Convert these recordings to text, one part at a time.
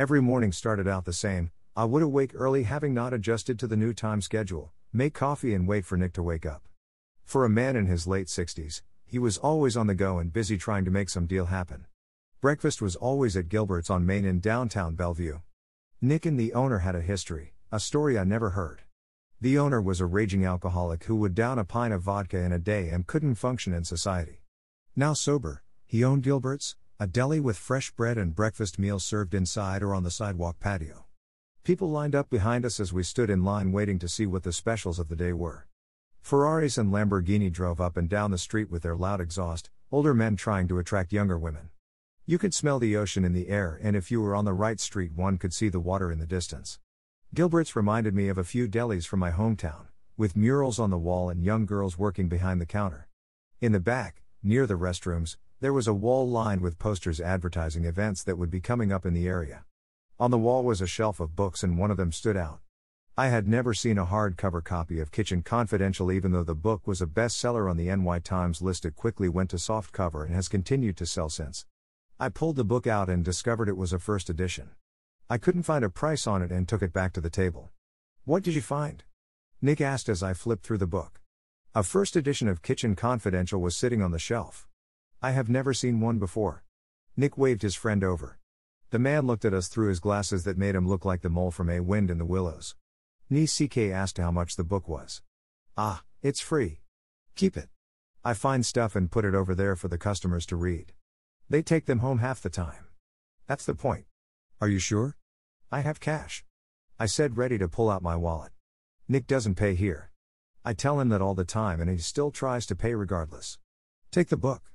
Every morning started out the same. I would awake early having not adjusted to the new time schedule, make coffee and wait for Nick to wake up. For a man in his late 60s, he was always on the go and busy trying to make some deal happen. Breakfast was always at Gilbert's on Main in downtown Bellevue. Nick and the owner had a history, a story I never heard. The owner was a raging alcoholic who would down a pint of vodka in a day and couldn't function in society. Now sober, he owned Gilbert's, a deli with fresh bread and breakfast meals served inside or on the sidewalk patio. People lined up behind us as we stood in line waiting to see what the specials of the day were. Ferraris and Lamborghini drove up and down the street with their loud exhaust, older men trying to attract younger women. You could smell the ocean in the air, and if you were on the right street, one could see the water in the distance. Gilbert's reminded me of a few delis from my hometown, with murals on the wall and young girls working behind the counter. In the back, near the restrooms, there was a wall lined with posters advertising events that would be coming up in the area. On the wall was a shelf of books, and one of them stood out. I had never seen a hardcover copy of Kitchen Confidential, even though the book was a bestseller on the NY Times list. It quickly went to softcover and has continued to sell since. I pulled the book out and discovered it was a first edition. I couldn't find a price on it and took it back to the table. What did you find? Nick asked as I flipped through the book. A first edition of Kitchen Confidential was sitting on the shelf. I have never seen one before. Nick waved his friend over. The man looked at us through his glasses that made him look like the mole from A Wind in the Willows. Nick asked how much the book was. Ah, it's free. Keep it. I find stuff and put it over there for the customers to read. They take them home half the time. That's the point. Are you sure? I have cash. I said, ready to pull out my wallet. Nick doesn't pay here. I tell him that all the time and he still tries to pay regardless. Take the book.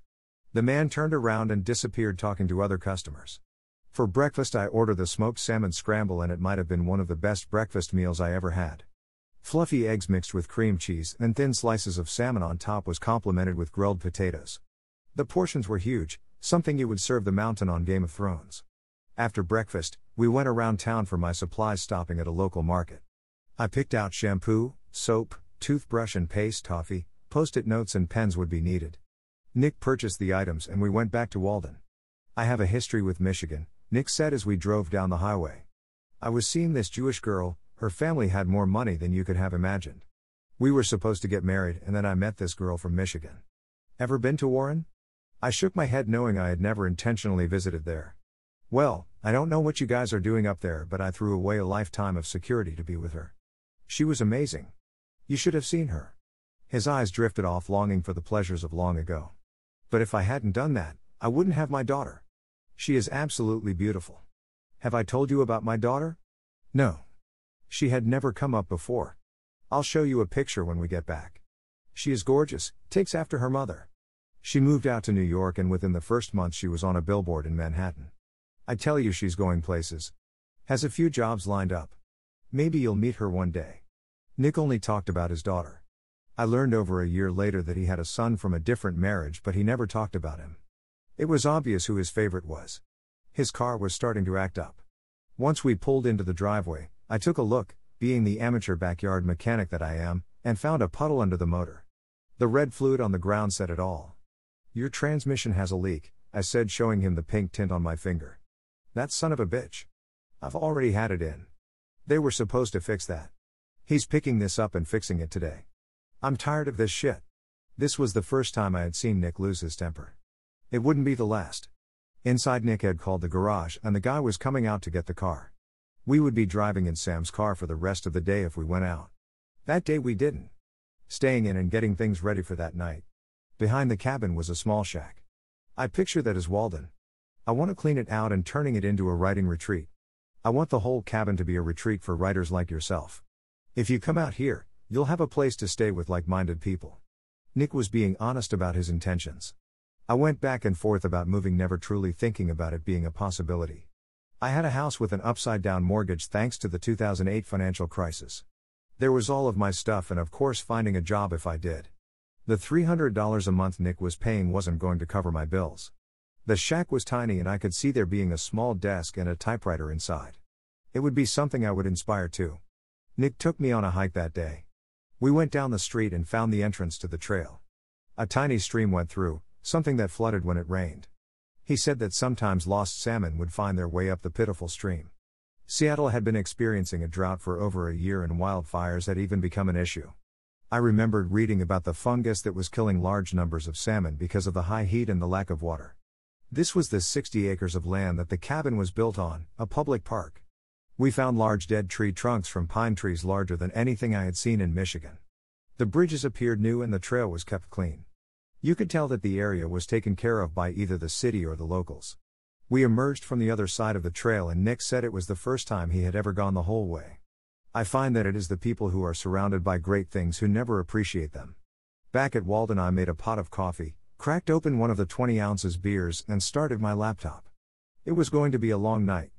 The man turned around and disappeared talking to other customers. For breakfast, I ordered the smoked salmon scramble, and it might have been one of the best breakfast meals I ever had. Fluffy eggs mixed with cream cheese and thin slices of salmon on top was complemented with grilled potatoes. The portions were huge, something you would serve the mountain on Game of Thrones. After breakfast, we went around town for my supplies, stopping at a local market. I picked out shampoo, soap, toothbrush, and paste, toffee, post it notes, and pens would be needed. Nick purchased the items and we went back to Walden. I have a history with Michigan, Nick said as we drove down the highway. I was seeing this Jewish girl, her family had more money than you could have imagined. We were supposed to get married, and then I met this girl from Michigan. Ever been to Warren? I shook my head knowing I had never intentionally visited there. Well, I don't know what you guys are doing up there, but I threw away a lifetime of security to be with her. She was amazing. You should have seen her. His eyes drifted off, longing for the pleasures of long ago. But if I hadn't done that, I wouldn't have my daughter. She is absolutely beautiful. Have I told you about my daughter? No. She had never come up before. I'll show you a picture when we get back. She is gorgeous, takes after her mother. She moved out to New York and within the first month she was on a billboard in Manhattan. I tell you she's going places. Has a few jobs lined up. Maybe you'll meet her one day. Nick only talked about his daughter. I learned over a year later that he had a son from a different marriage, but he never talked about him. It was obvious who his favorite was. His car was starting to act up. Once we pulled into the driveway, I took a look, being the amateur backyard mechanic that I am, and found a puddle under the motor. The red fluid on the ground said it all. Your transmission has a leak, I said, showing him the pink tint on my finger. That son of a bitch. I've already had it in. They were supposed to fix that. He's picking this up and fixing it today. I'm tired of this shit. This was the first time I had seen Nick lose his temper. It wouldn't be the last. Inside, Nick had called the garage, and the guy was coming out to get the car. We would be driving in Sam's car for the rest of the day if we went out. That day we didn't. Staying in and getting things ready for that night. Behind the cabin was a small shack. I picture that as Walden. I want to clean it out and turning it into a writing retreat. I want the whole cabin to be a retreat for writers like yourself. If you come out here, you'll have a place to stay with like minded people. Nick was being honest about his intentions. I went back and forth about moving, never truly thinking about it being a possibility. I had a house with an upside down mortgage thanks to the 2008 financial crisis. There was all of my stuff, and of course, finding a job if I did. The $300 a month Nick was paying wasn't going to cover my bills. The shack was tiny, and I could see there being a small desk and a typewriter inside. It would be something I would inspire to. Nick took me on a hike that day. We went down the street and found the entrance to the trail. A tiny stream went through, something that flooded when it rained. He said that sometimes lost salmon would find their way up the pitiful stream. Seattle had been experiencing a drought for over a year and wildfires had even become an issue. I remembered reading about the fungus that was killing large numbers of salmon because of the high heat and the lack of water. This was the 60 acres of land that the cabin was built on, a public park. We found large dead tree trunks from pine trees larger than anything I had seen in Michigan. The bridges appeared new and the trail was kept clean. You could tell that the area was taken care of by either the city or the locals. We emerged from the other side of the trail and Nick said it was the first time he had ever gone the whole way. I find that it is the people who are surrounded by great things who never appreciate them. Back at Walden, I made a pot of coffee, cracked open one of the 20 ounces beers, and started my laptop. It was going to be a long night.